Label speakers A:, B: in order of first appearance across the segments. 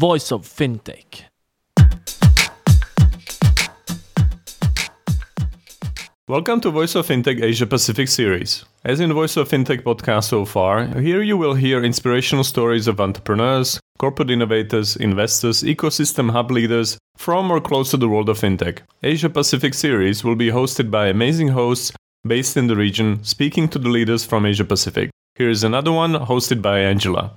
A: Voice of Fintech.
B: Welcome to Voice of Fintech Asia Pacific series. As in Voice of Fintech podcast so far, here you will hear inspirational stories of entrepreneurs, corporate innovators, investors, ecosystem hub leaders from or close to the world of fintech. Asia Pacific series will be hosted by amazing hosts based in the region, speaking to the leaders from Asia Pacific. Here is another one hosted by Angela.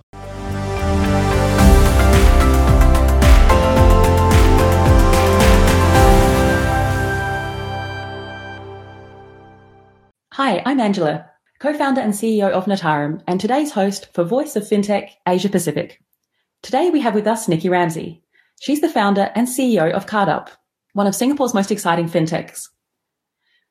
C: Hi, I'm Angela, co-founder and CEO of Natarum and today's host for Voice of FinTech Asia Pacific. Today we have with us Nikki Ramsey. She's the founder and CEO of CardUp, one of Singapore's most exciting fintechs.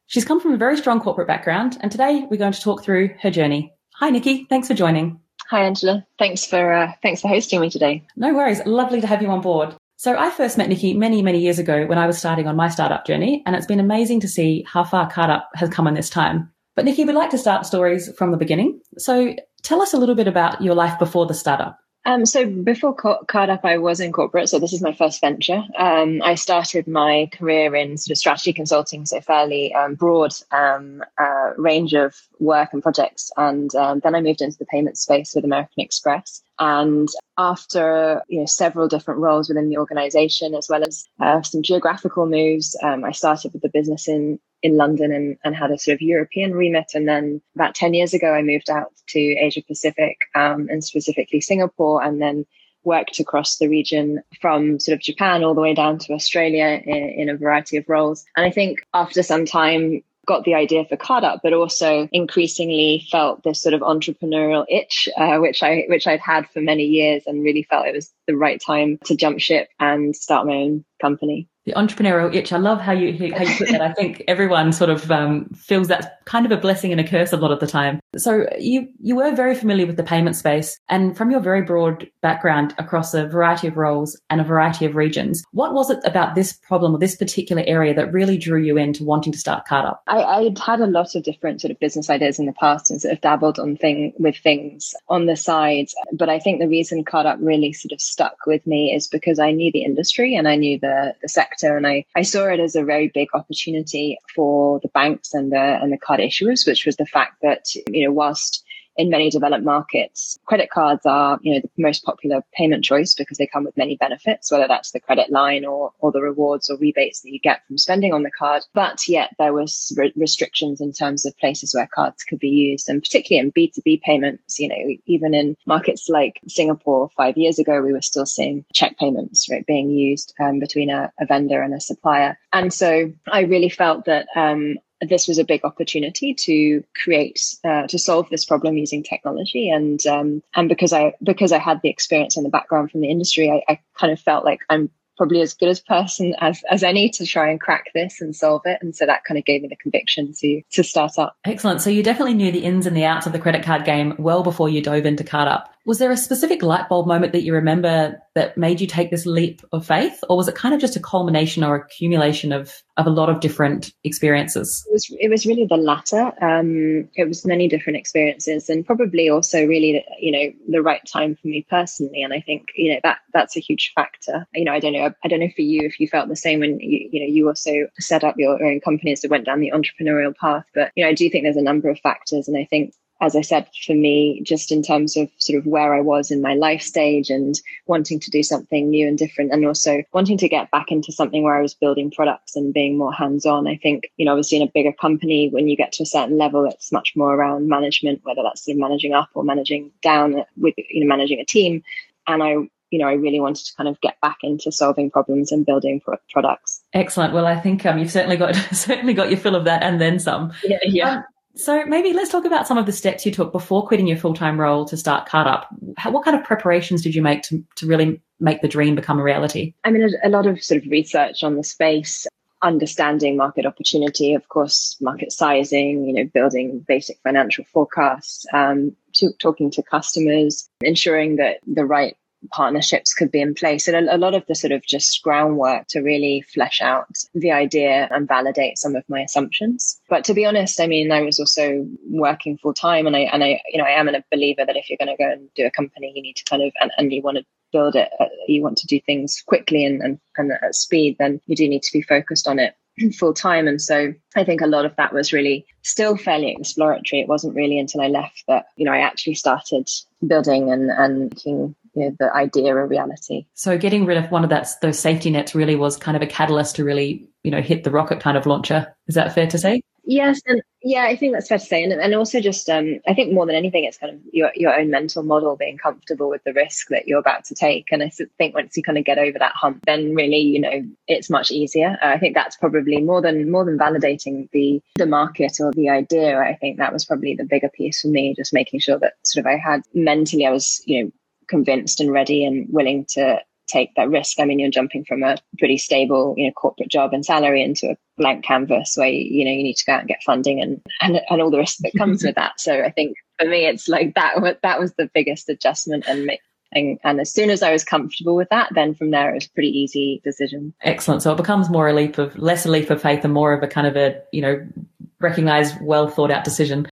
C: She's come from a very strong corporate background and today we're going to talk through her journey. Hi Nikki, thanks for joining.
D: Hi Angela, thanks for uh, thanks for hosting me today.
C: No worries, lovely to have you on board. So I first met Nikki many, many years ago when I was starting on my startup journey, and it's been amazing to see how far CardUp has come in this time. But Nikki, we'd like to start stories from the beginning. So tell us a little bit about your life before the startup.
D: Um, so before CardUp, I was in corporate. So this is my first venture. Um, I started my career in sort of strategy consulting, so fairly um, broad um, uh, range of work and projects. And um, then I moved into the payment space with American Express. And after you know several different roles within the organization, as well as uh, some geographical moves, um, I started with the business in in London and, and had a sort of European remit. And then about 10 years ago, I moved out to Asia Pacific um, and specifically Singapore and then worked across the region from sort of Japan all the way down to Australia in, in a variety of roles. And I think after some time, got the idea for CardUp, but also increasingly felt this sort of entrepreneurial itch, uh, which I which I'd had for many years, and really felt it was the right time to jump ship and start my own company
C: the entrepreneurial itch. I love how you how you put that. I think everyone sort of um, feels that's kind of a blessing and a curse a lot of the time. So you you were very familiar with the payment space, and from your very broad background across a variety of roles and a variety of regions, what was it about this problem or this particular area that really drew you into wanting to start CardUp?
D: I, I'd had a lot of different sort of business ideas in the past and sort of dabbled on thing with things on the side, but I think the reason CardUp really sort of stuck with me is because I knew the industry and I knew the the sector. And I, I saw it as a very big opportunity for the banks and the, and the card issuers, which was the fact that, you know, whilst in many developed markets, credit cards are, you know, the most popular payment choice because they come with many benefits, whether that's the credit line or, or the rewards or rebates that you get from spending on the card. But yet there was re- restrictions in terms of places where cards could be used. And particularly in B2B payments, you know, even in markets like Singapore five years ago, we were still seeing check payments, right, being used um, between a, a vendor and a supplier. And so I really felt that um, this was a big opportunity to create uh, to solve this problem using technology and um, and because I because I had the experience and the background from the industry I, I kind of felt like I'm probably as good as person as, as any to try and crack this and solve it. And so that kind of gave me the conviction to to start up.
C: Excellent. So you definitely knew the ins and the outs of the credit card game well before you dove into CardUp. Was there a specific light bulb moment that you remember that made you take this leap of faith? Or was it kind of just a culmination or accumulation of, of a lot of different experiences?
D: It was, it was really the latter. Um, it was many different experiences and probably also really, you know, the right time for me personally. And I think, you know, that that's a huge factor. You know, I don't know, I don't know for you if you felt the same when you, you know, you also set up your own companies that went down the entrepreneurial path. But, you know, I do think there's a number of factors. And I think as I said, for me, just in terms of sort of where I was in my life stage and wanting to do something new and different, and also wanting to get back into something where I was building products and being more hands on. I think, you know, obviously in a bigger company, when you get to a certain level, it's much more around management, whether that's sort of managing up or managing down with, you know, managing a team. And I you know, I really wanted to kind of get back into solving problems and building pro- products.
C: Excellent. Well, I think um, you've certainly got certainly got your fill of that, and then some.
D: Yeah, yeah. Um,
C: so maybe let's talk about some of the steps you took before quitting your full-time role to start CardUp. what kind of preparations did you make to, to really make the dream become a reality?
D: I mean, a, a lot of sort of research on the space, understanding market opportunity, of course, market sizing, you know, building basic financial forecasts, um, to, talking to customers, ensuring that the right partnerships could be in place and a, a, lot of the sort of just groundwork to really flesh out the idea and validate some of my assumptions but to be honest i mean i was also working full time and i and i you know i am a believer that if you're going to go and do a company you need to kind of and, and you want to build it, uh, you want to do things quickly and, and, and at speed, then you do need to be focused on it full time. And so I think a lot of that was really still fairly exploratory. It wasn't really until I left that, you know, I actually started building and, and making you know, the idea a reality.
C: So getting rid of one of that those safety nets really was kind of a catalyst to really, you know, hit the rocket kind of launcher. Is that fair to say?
D: Yes, and yeah, I think that's fair to say, and and also just um, I think more than anything, it's kind of your your own mental model being comfortable with the risk that you're about to take, and I think once you kind of get over that hump, then really you know it's much easier. Uh, I think that's probably more than more than validating the the market or the idea. I think that was probably the bigger piece for me, just making sure that sort of I had mentally I was you know convinced and ready and willing to take that risk. I mean, you're jumping from a pretty stable, you know, corporate job and salary into a blank canvas where you know you need to go out and get funding and and, and all the risk that comes with that. So I think for me, it's like that. That was the biggest adjustment and. And, and as soon as I was comfortable with that, then from there it was a pretty easy decision.
C: Excellent. So it becomes more a leap of less a leap of faith and more of a kind of a you know recognized, well thought out decision.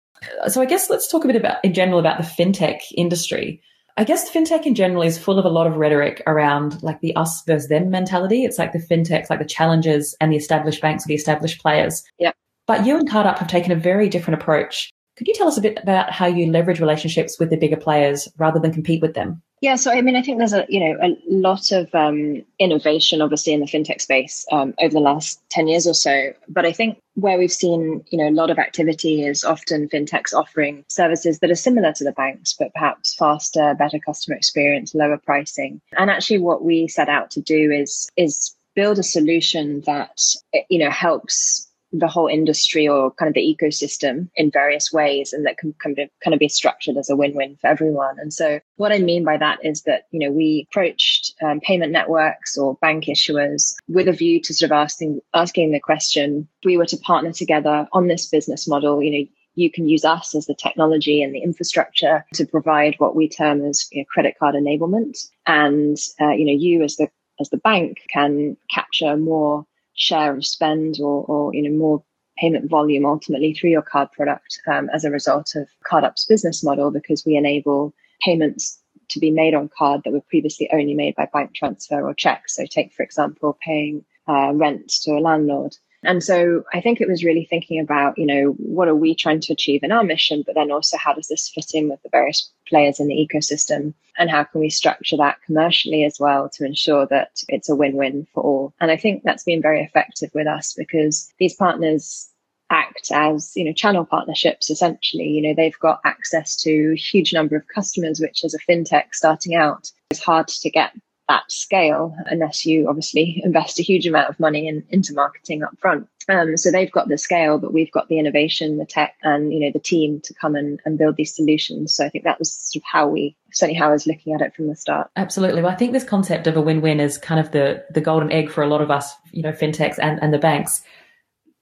C: So I guess let's talk a bit about in general about the fintech industry. I guess fintech in general is full of a lot of rhetoric around like the us versus them mentality. It's like the fintechs, like the challengers and the established banks or the established players.
D: Yeah.
C: But you and CardUp have taken a very different approach. Could you tell us a bit about how you leverage relationships with the bigger players rather than compete with them?
D: Yeah, so I mean, I think there's a you know a lot of um, innovation, obviously, in the fintech space um, over the last ten years or so. But I think where we've seen you know a lot of activity is often fintechs offering services that are similar to the banks, but perhaps faster, better customer experience, lower pricing. And actually, what we set out to do is is build a solution that you know helps the whole industry or kind of the ecosystem in various ways and that can kind of, kind of be structured as a win-win for everyone. And so what i mean by that is that you know we approached um, payment networks or bank issuers with a view to sort of asking asking the question we were to partner together on this business model you know you can use us as the technology and the infrastructure to provide what we term as you know, credit card enablement. And uh, you know you as the as the bank can capture more share of spend or, or you know more payment volume ultimately through your card product um, as a result of CardUp's business model because we enable payments to be made on card that were previously only made by bank transfer or check. So take, for example, paying uh, rent to a landlord. And so I think it was really thinking about, you know, what are we trying to achieve in our mission, but then also how does this fit in with the various players in the ecosystem? And how can we structure that commercially as well to ensure that it's a win-win for all. And I think that's been very effective with us because these partners act as you know channel partnerships essentially. You know they've got access to a huge number of customers which as a fintech starting out. Is hard to get that scale unless you obviously invest a huge amount of money in, into marketing up front. Um, so they've got the scale, but we've got the innovation, the tech, and you know the team to come and, and build these solutions. So I think that was sort of how we certainly how I was looking at it from the start.
C: Absolutely. Well, I think this concept of a win-win is kind of the the golden egg for a lot of us, you know, fintechs and, and the banks.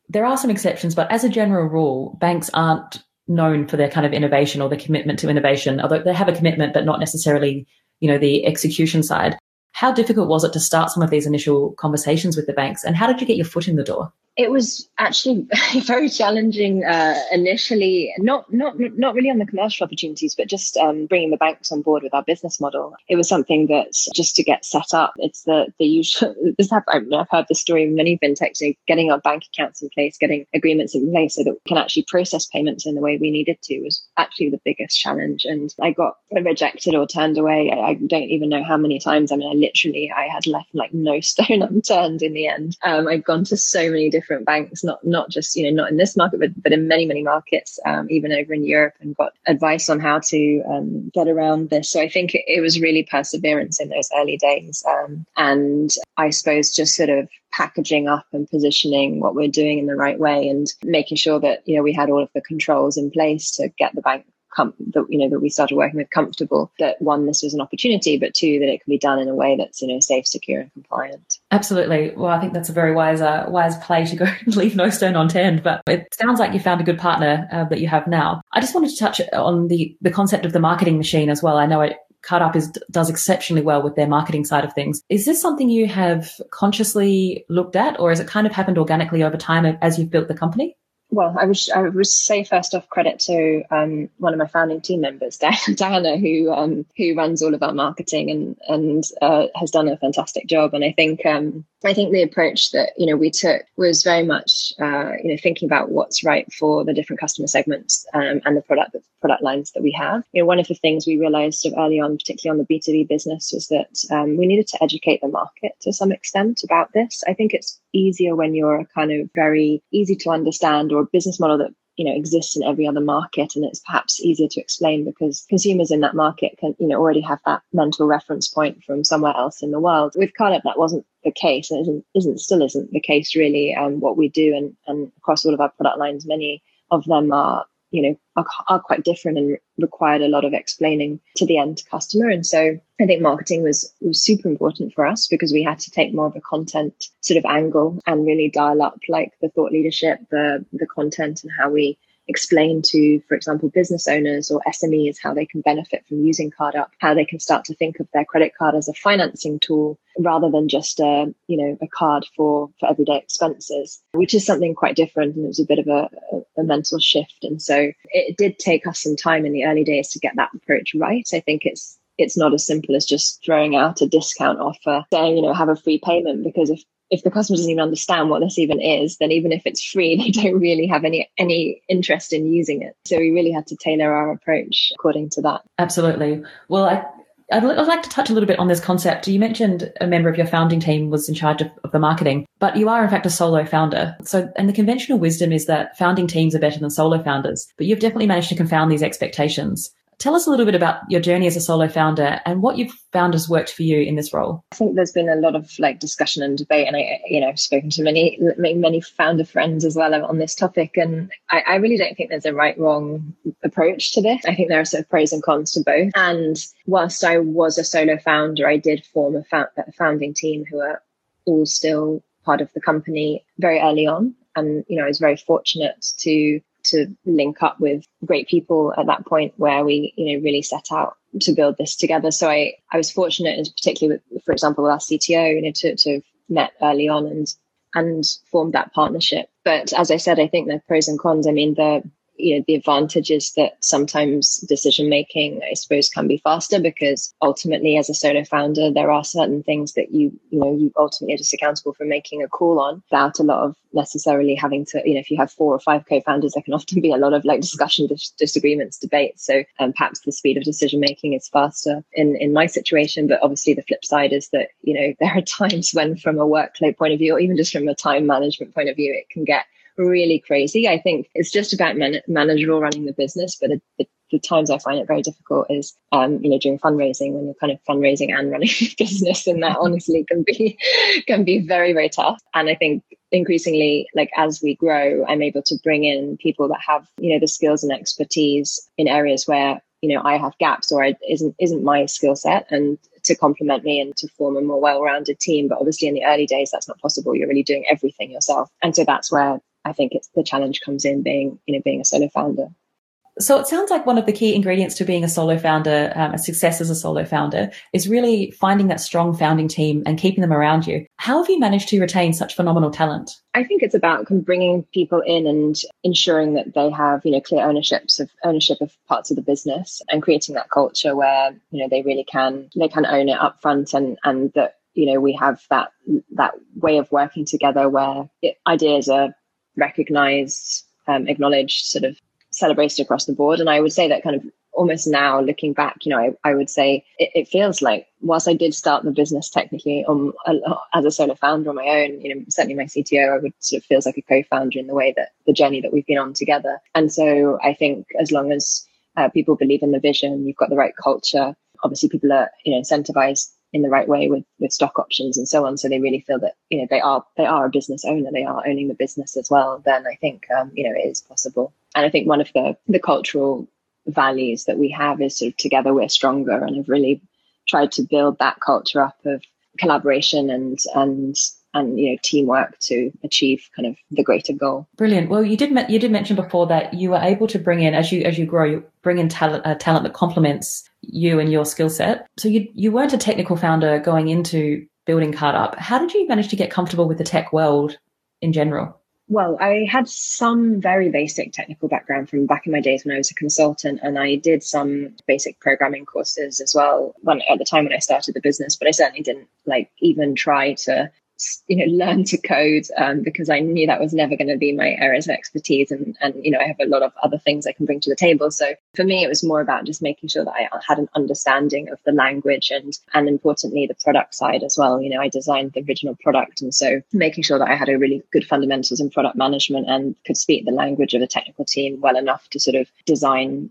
C: There are some exceptions, but as a general rule, banks aren't known for their kind of innovation or their commitment to innovation, although they have a commitment, but not necessarily, you know, the execution side. How difficult was it to start some of these initial conversations with the banks, and how did you get your foot in the door?
D: It was actually very challenging uh, initially. Not not not really on the commercial opportunities, but just um, bringing the banks on board with our business model. It was something that just to get set up. It's the the usual. This have, I've heard the story of many fintechs you know, getting our bank accounts in place, getting agreements in place, so that we can actually process payments in the way we needed to. Was actually the biggest challenge, and I got rejected or turned away. I, I don't even know how many times. I mean, I literally I had left like no stone unturned in the end. Um, I'd gone to so many different different banks, not not just you know not in this market, but but in many many markets, um, even over in Europe, and got advice on how to um, get around this. So I think it, it, was really perseverance in those early days, um, and I suppose just sort of packaging up and positioning what we're doing in the right way, and making sure that you know we had all of the controls in place to get the bank com- that you know that we started working with comfortable that one this was an opportunity but two that it can be done in a way that's you know safe secure and compliant
C: absolutely well i think that's a very wise uh, wise play to go and leave no stone unturned but it sounds like you found a good partner uh, that you have now i just wanted to touch on the the concept of the marketing machine as well i know it CardUp is, does exceptionally well with their marketing side of things. Is this something you have consciously looked at, or has it kind of happened organically over time as you've built the company?
D: Well, I would I would say first off credit to um, one of my founding team members, Diana, who um, who runs all of our marketing and and uh, has done a fantastic job. And I think um, I think the approach that you know we took was very much uh, you know thinking about what's right for the different customer segments um, and the product product lines that we have. You know, one of the things we realized sort of early on, particularly on the B two B business, was that um, we needed to educate the market to some extent about this. I think it's easier when you're a kind of very easy to understand or a business model that you know exists in every other market and it's perhaps easier to explain because consumers in that market can you know already have that mental reference point from somewhere else in the world. With cardup that wasn't the case and isn't, isn't still isn't the case really um, what we do and, and across all of our product lines many of them are you know are, are quite different and required a lot of explaining to the end customer. And so i think marketing was was super important for us because we had to take more of a content sort of angle and really dial up like the thought leadership the the content and how we explain to, for example, business owners or SMEs how they can benefit from using CardUp, how they can start to think of their credit card as a financing tool rather than just a, you know, a card for, for everyday expenses, which is something quite different. And it was a bit of a, a, a mental shift. And so it did take us some time in the early days to get that approach right. I think it's it's not as simple as just throwing out a discount offer saying you know have a free payment because if if the customer doesn't even understand what this even is, then even if it's free, they don't really have any any interest in using it. So we really had to tailor our approach according to that.
C: Absolutely. Well, I I'd, like to touch a little bit on this concept. You mentioned a member of your founding team was in charge of, of, the marketing, but you are in fact a solo founder. So, and the conventional wisdom is that founding teams are better than solo founders, but you've definitely managed to confound these expectations. Tell us a little bit about your journey as a solo founder and what you've found has worked for you in this role.
D: I think there's been a lot of like discussion and debate, and I, you know, I've spoken to many, many founder friends as well on this topic, and I, I really don't think there's a right wrong approach to this. I think there are sort of pros and cons to both. And whilst I was a solo founder, I did form a, fa- a founding team who are all still part of the company very early on. And, you know, I was very fortunate to to link up with great people at that point where we, you know, really set out to build this together. So I, I was fortunate, and particularly with, for example, with our CTO, you know, to, to have met early on and and formed that partnership. But as I said, I think the pros and cons. I mean, the you know the advantage is that sometimes decision making i suppose can be faster because ultimately as a solo founder there are certain things that you you know you ultimately are just accountable for making a call on without a lot of necessarily having to you know if you have four or five co-founders there can often be a lot of like discussion dis- disagreements debates. So um, perhaps the speed of decision making is faster in in my situation but obviously the flip side is that you know there are times when from a workload point of view or even just from a time management point of view it can get really crazy. I think it's just about man- manageable running the business, but the, the, the, times I find it very difficult is, um, you know, during fundraising when you're kind of fundraising and running a business, and that honestly can be can be very very tough. And I think increasingly, like as we grow, I'm able to bring in people that have you know the skills and expertise in areas where you know I have gaps or it isn't isn't my skill set and to complement me and to form a more well-rounded team but obviously in the early days that's not possible you're really doing everything yourself and so that's where I think it's the challenge comes in being, you know, being a solo founder.
C: So it sounds like one of the key ingredients to being a solo founder, um, a success as a solo founder, is really finding that strong founding team and keeping them around you. How have you managed to retain such phenomenal talent?
D: I think it's about bringing people in and ensuring that they have, you know, clear ownerships of ownership of parts of the business and creating that culture where, you know, they really can they can own it up front and and that you know we have that that way of working together where it, ideas are recognized, um, acknowledged, sort of celebrated across the board. And I would say that kind of almost now looking back, you know, I, I would say it, it, feels like whilst I did start the business technically on as a solo founder on my own, you know, certainly my CTO, I would sort of feels like a co-founder in the way that the journey that we've been on together. And so I think as long as uh, people believe in the vision, you've got the right culture. Obviously, people are you know incentivized in the right way with with stock options and so on. So they really feel that you know they are they are a business owner. They are owning the business as well. Then i think um, you know it is possible. And i think one of the the cultural values that we have is sort of together we're stronger. And i've really tried to build that culture up of collaboration and and and you know teamwork to achieve kind of the greater goal.
C: Brilliant. Well, you did you did mention before that you were able to bring in as you as you grow, you bring in talent uh, talent that complements you and your skill set. So you you weren't a technical founder going into building CardUp. How did you manage to get comfortable with the tech world in general?
D: Well, I had some very basic technical background from back in my days when I was a consultant, and I did some basic programming courses as well when, at the time when I started the business. But I certainly didn't like even try to you know learn to code um, because I knew that was never going to be my areas of expertise and and you know I have a lot of other things I can bring to the table. So for me it was more about just making sure that I had an understanding of the language and and importantly the product side as well. You know I designed the original product and so making sure that I had a really good fundamentals in product management and could speak the language of a technical team well enough to sort of design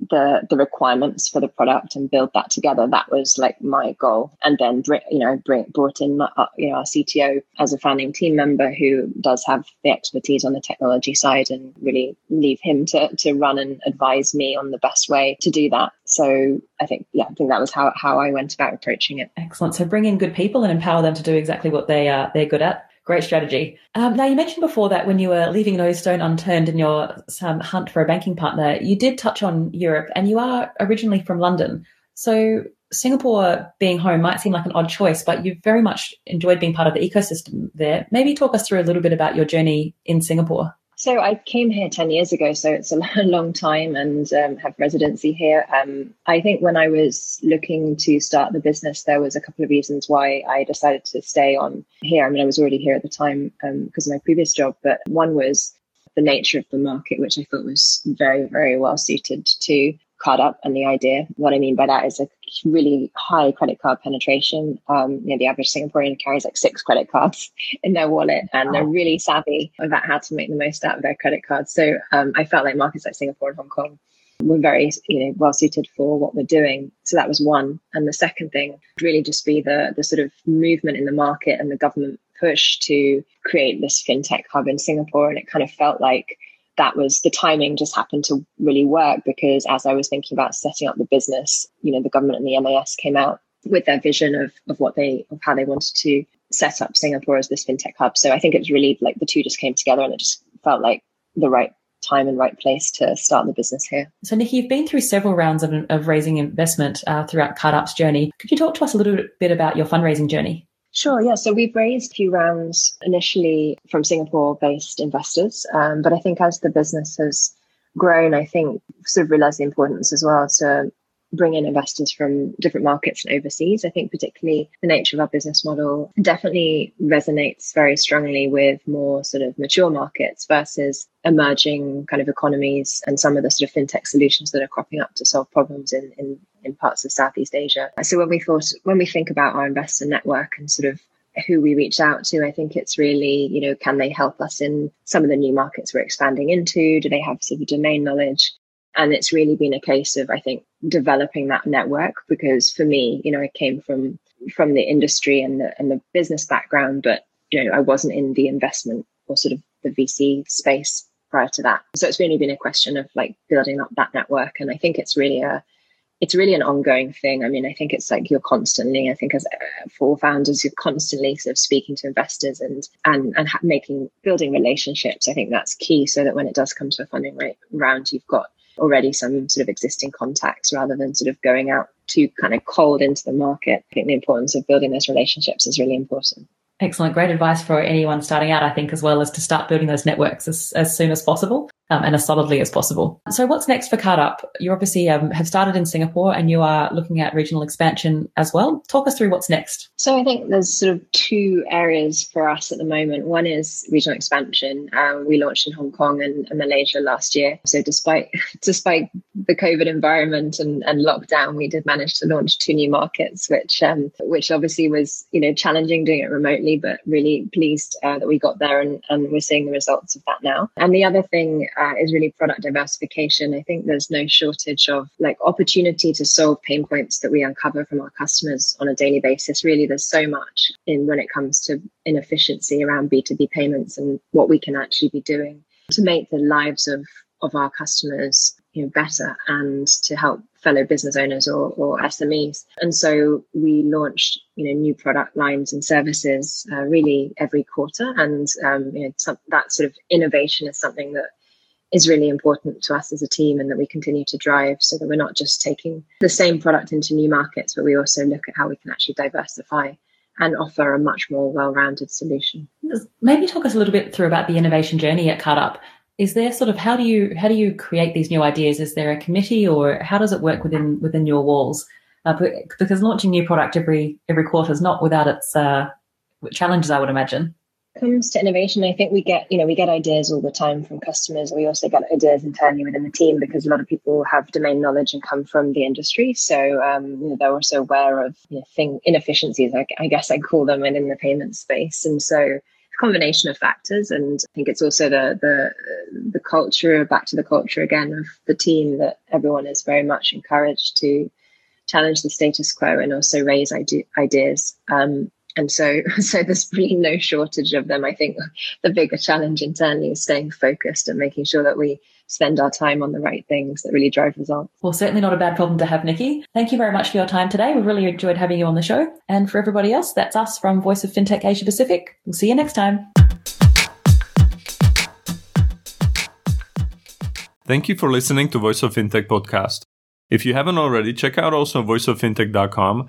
D: the the requirements for the product and build that together. That was like my goal. And then you know bring, brought in my, uh, you know our CTO as a founding team member who does have the expertise on the technology side and really leave him to to run and advise me on the best way to do that. So I think yeah, I think that was how how I went about approaching it.
C: Excellent. So bring in good people and empower them to do exactly what they are they're good at. Great strategy. Um, now, you mentioned before that when you were leaving no stone unturned in your um, hunt for a banking partner, you did touch on Europe and you are originally from London. So, Singapore being home might seem like an odd choice, but you've very much enjoyed being part of the ecosystem there. Maybe talk us through a little bit about your journey in Singapore.
D: So I came here 10 years ago, so it's a long time and um, have residency here. Um, I think when I was looking to start the business, there was a couple of reasons why I decided to stay on here. I mean, I was already here at the time because um, of my previous job, but one was the nature of the market, which I thought was very, very well suited to Cardup and the idea. What I mean by that is a really high credit card penetration. Um, you know, the average Singaporean carries like six credit cards in their wallet, and they're really savvy about how to make the most out of their credit cards. So um, I felt like markets like Singapore and Hong Kong were very, you know, well suited for what we're doing. So that was one. And the second thing really just be the the sort of movement in the market and the government push to create this fintech hub in Singapore. And it kind of felt like that was the timing just happened to really work because as I was thinking about setting up the business, you know, the government and the MAS came out with their vision of, of what they, of how they wanted to set up Singapore as this fintech hub. So I think it was really like the two just came together and it just felt like the right time and right place to start the business here.
C: So, Nikki, you've been through several rounds of, of raising investment uh, throughout Cardup's journey. Could you talk to us a little bit about your fundraising journey?
D: Sure, yeah. So we've raised a few rounds initially from Singapore based investors. Um, but I think as the business has grown, I think sort of realized the importance as well to bring in investors from different markets and overseas. I think particularly the nature of our business model definitely resonates very strongly with more sort of mature markets versus emerging kind of economies and some of the sort of fintech solutions that are cropping up to solve problems in, in, in parts of Southeast Asia. So when we thought, when we think about our investor network and sort of who we reached out to, I think it's really, you know, can they help us in some of the new markets we're expanding into? Do they have sort of domain knowledge? And it's really been a case of, I think, developing that network because for me, you know, I came from from the industry and the and the business background, but you know, I wasn't in the investment or sort of the VC space prior to that. So it's really been a question of like building up that network. And I think it's really a it's really an ongoing thing. I mean, I think it's like you're constantly, I think as uh, for founders, you're constantly sort of speaking to investors and and and making building relationships. I think that's key, so that when it does come to a funding round, you've got already some sort of existing contacts rather than sort of going out too kind of cold into the market. I think the importance of building those relationships is really important.
C: Excellent. Great advice for anyone starting out, I think, as well as to start building those networks as, as soon as possible um, and as solidly as possible. So, what's next for Cardup? You obviously um, have started in Singapore and you are looking at regional expansion as well. Talk us through what's next.
D: So, I think there's sort of two areas for us at the moment. One is regional expansion. Um, we launched in Hong Kong and, and, Malaysia last year. So, despite despite the COVID environment and, and lockdown, we did manage to launch two new markets, which um, which obviously was you know challenging doing it remotely, but really pleased uh, that we got there and, and we're seeing the results of that now. And the other thing uh, is really product diversification. I think there's no shortage of like opportunity to solve pain points that we uncover from our customers on a daily basis. Really, there's so much in when it comes to inefficiency around B2B payments and what we can actually be doing to make the lives of of our customers you know better and to help fellow business owners or, or SMEs. And so we launched, you know, new product lines and services uh, really every quarter. And um, you know, some, that sort of innovation is something that is really important to us as a team and that we continue to drive so that we're not just taking the same product into new markets, but we also look at how we can actually diversify and offer a much more well-rounded solution.
C: Maybe talk us a little bit through about the innovation journey at Cardup. Is there sort of how do you how do you create these new ideas? Is there a committee or how does it work within within your walls? Uh, because launching new product every every quarter is not without its uh, challenges, I would imagine
D: comes to innovation, I think we get, you know, we get ideas all the time from customers. We also get ideas internally within the team because a lot of people have domain knowledge and come from the industry. So um, you know, they're also aware of you know, thing inefficiencies, I, I guess I call them, in, in the payment space. And so a combination of factors and i think it's also the the the culture back to the culture again of the team that everyone is very much encouraged to challenge the status quo and also raise ide- ideas um, and so so there's really no shortage of them. I think the bigger challenge internally is staying focused and making sure that we spend our time on the right things that really drive results.
C: Well certainly not a bad problem to have nikki. Thank you very much for your time today. We really enjoyed having you on the show. And for everybody else that's us from voice of fintech asia pacific. We'll see you next time.
B: Thank you for listening to voice of fintech podcast. If you haven't already check out also voiceoffintech.com